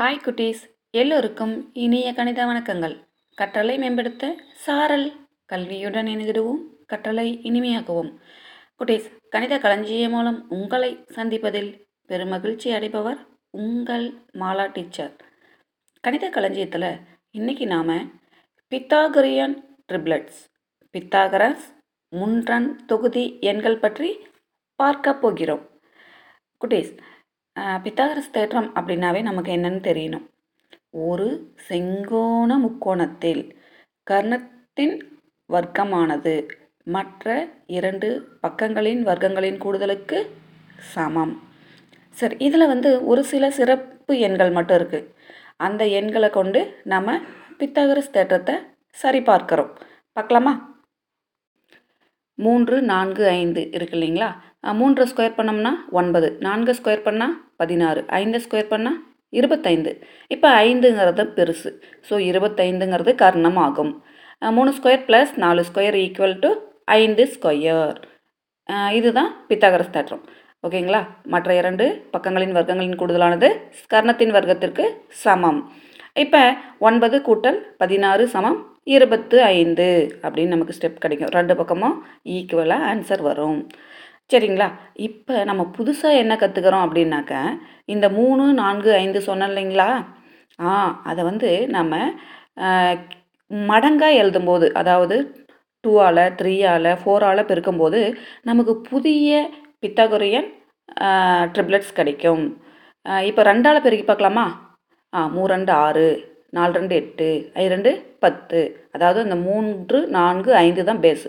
Hi குட்டீஸ். எல்லோருக்கும் இனிய கணித வணக்கங்கள். கற்றலை மேம்படுத்த சாரல் கல்வியுடன் இணைந்திடுவோம். கற்றலை இனிமையாக்குவோம். குட்டீஸ் கணித களஞ்சியம் மூலம் உங்களை சந்திப்பதில் பெருமகிழ்ச்சி அடைபவர் உங்கள் மாலா டீச்சர். கணித களஞ்சியத்தில் இன்றைக்கி நாம் பித்தாகரியன் ட்ரிப்ளட்ஸ் பித்தாகரஸ் முன்றன் தொகுதி எண்கள் பற்றி பார்க்க போகிறோம். குட்டீஸ் பித்தாகரஸ் தேற்றம் அப்படின்னாவே நமக்கு என்னன்னு தெரியணும். ஒரு செங்கோண முக்கோணத்தில் கர்ணத்தின் வர்க்கமானது மற்ற இரண்டு பக்கங்களின் வர்க்கங்களின் கூடுதலுக்கு சமம். சரி இதில் வந்து ஒரு சில சிறப்பு எண்கள் மட்டும் இருக்குது அந்த எண்களை கொண்டு நம்ம பித்தாகரஸ் தேற்றத்தை சரிபார்க்கிறோம் பார்க்கலாமா? மூன்று நான்கு ஐந்து இருக்கு இல்லைங்களா? மூன்று ஸ்கொயர் பண்ணோம்னா ஒன்பது நான்கு ஸ்கொயர் பண்ணால் பதினாறு ஐந்து ஸ்கொயர் பண்ணால் இருபத்தைந்து. இப்போ ஐந்துங்கிறது பெருசு. ஸோ இருபத்தைந்துங்கிறது கர்ணம் ஆகும் மூணு ஸ்கொயர் ப்ளஸ் நாலு ஸ்கொயர் ஈக்குவல் டு ஐந்து ஸ்கொயர். இதுதான் பித்தாகரஸ் தேற்றம். ஓகேங்களா? மற்ற இரண்டு பக்கங்களின் வர்க்கங்களின் கூடுதலானது கர்ணத்தின் வர்க்கத்திற்கு சமம். இப்போ ஒன்பது கூட்டல் பதினாறு சமம் இருபத்து ஐந்து அப்படின்னு நமக்கு ஸ்டெப் கிடைக்கும். ரெண்டு பக்கமும் ஈக்குவலாக ஆன்சர் வரும். சரிங்களா? இப்போ நம்ம புதுசாக என்ன கற்றுக்கிறோம் அப்படின்னாக்க இந்த மூணு நான்கு ஐந்து சொன்னோம் இல்லைங்களா? ஆ அதை வந்து நம்ம மடங்காக எழுதும்போது அதாவது டூவால் த்ரீயால் ஃபோரால் பெருக்கும்போது நமக்கு புதிய பித்தாகுரியன் ட்ரிப்ளட்ஸ் கிடைக்கும். இப்போ ரெண்டால் பெருக்கி பார்க்கலாமா? ஆ மூ ரெண்டு ஆறு. நாலு ரெண்டு எட்டு ஐ ரெண்டு பத்து. அதாவது இந்த மூன்று நான்கு ஐந்து தான் பேஸு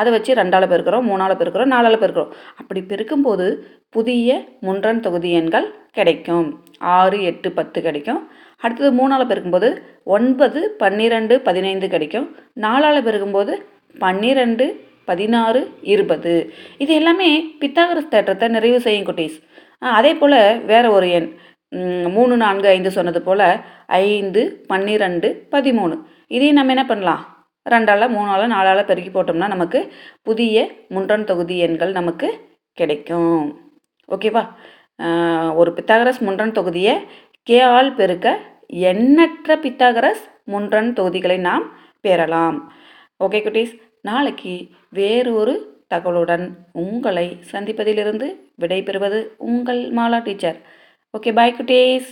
அதை வச்சு ரெண்டால் பெருக்கிறோம் மூணால் பெருக்கிறோம் நாலால் பெருக்கிறோம். அப்படி பெருக்கும்போது புதிய முன்றன் தொகுதி எண்கள் கிடைக்கும். ஆறு எட்டு பத்து கிடைக்கும். அடுத்தது மூணால் பெருக்கும்போது ஒன்பது பன்னிரெண்டு பதினைந்து கிடைக்கும். நாலால் பெருக்கும்போது பன்னிரெண்டு பதினாறு இருபது. இது எல்லாமே பித்தாகரஸ் தேட்டத்தை நிறைவு செய்யும் குட்டீஸ். அதே போல் வேறு ஒரு எண். மூணு நான்கு ஐந்து சொன்னது போல் ஐந்து பன்னிரெண்டு பதிமூணு. இதையும் நம்ம என்ன பண்ணலாம்? ரெண்டால் மூணால் நாலால் பெருக்கி போட்டோம்னா நமக்கு புதிய முன்றன் தொகுதி எண்கள் நமக்கு கிடைக்கும். ஓகேவா? ஒரு பித்தாகரஸ் முன்றன் தொகுதியை கே ஆல் பெருக்க எண்ணற்ற பித்தாகரஸ் முன்றன் தொகுதிகளை நாம் பெறலாம். ஓகே குட்டீஸ். நாளைக்கு வேறொரு தகவலுடன் உங்களை சந்திப்பதிலிருந்து விடைபெறுவது உங்கள் மாலா டீச்சர். ஓகே பாய் குட்டீஸ்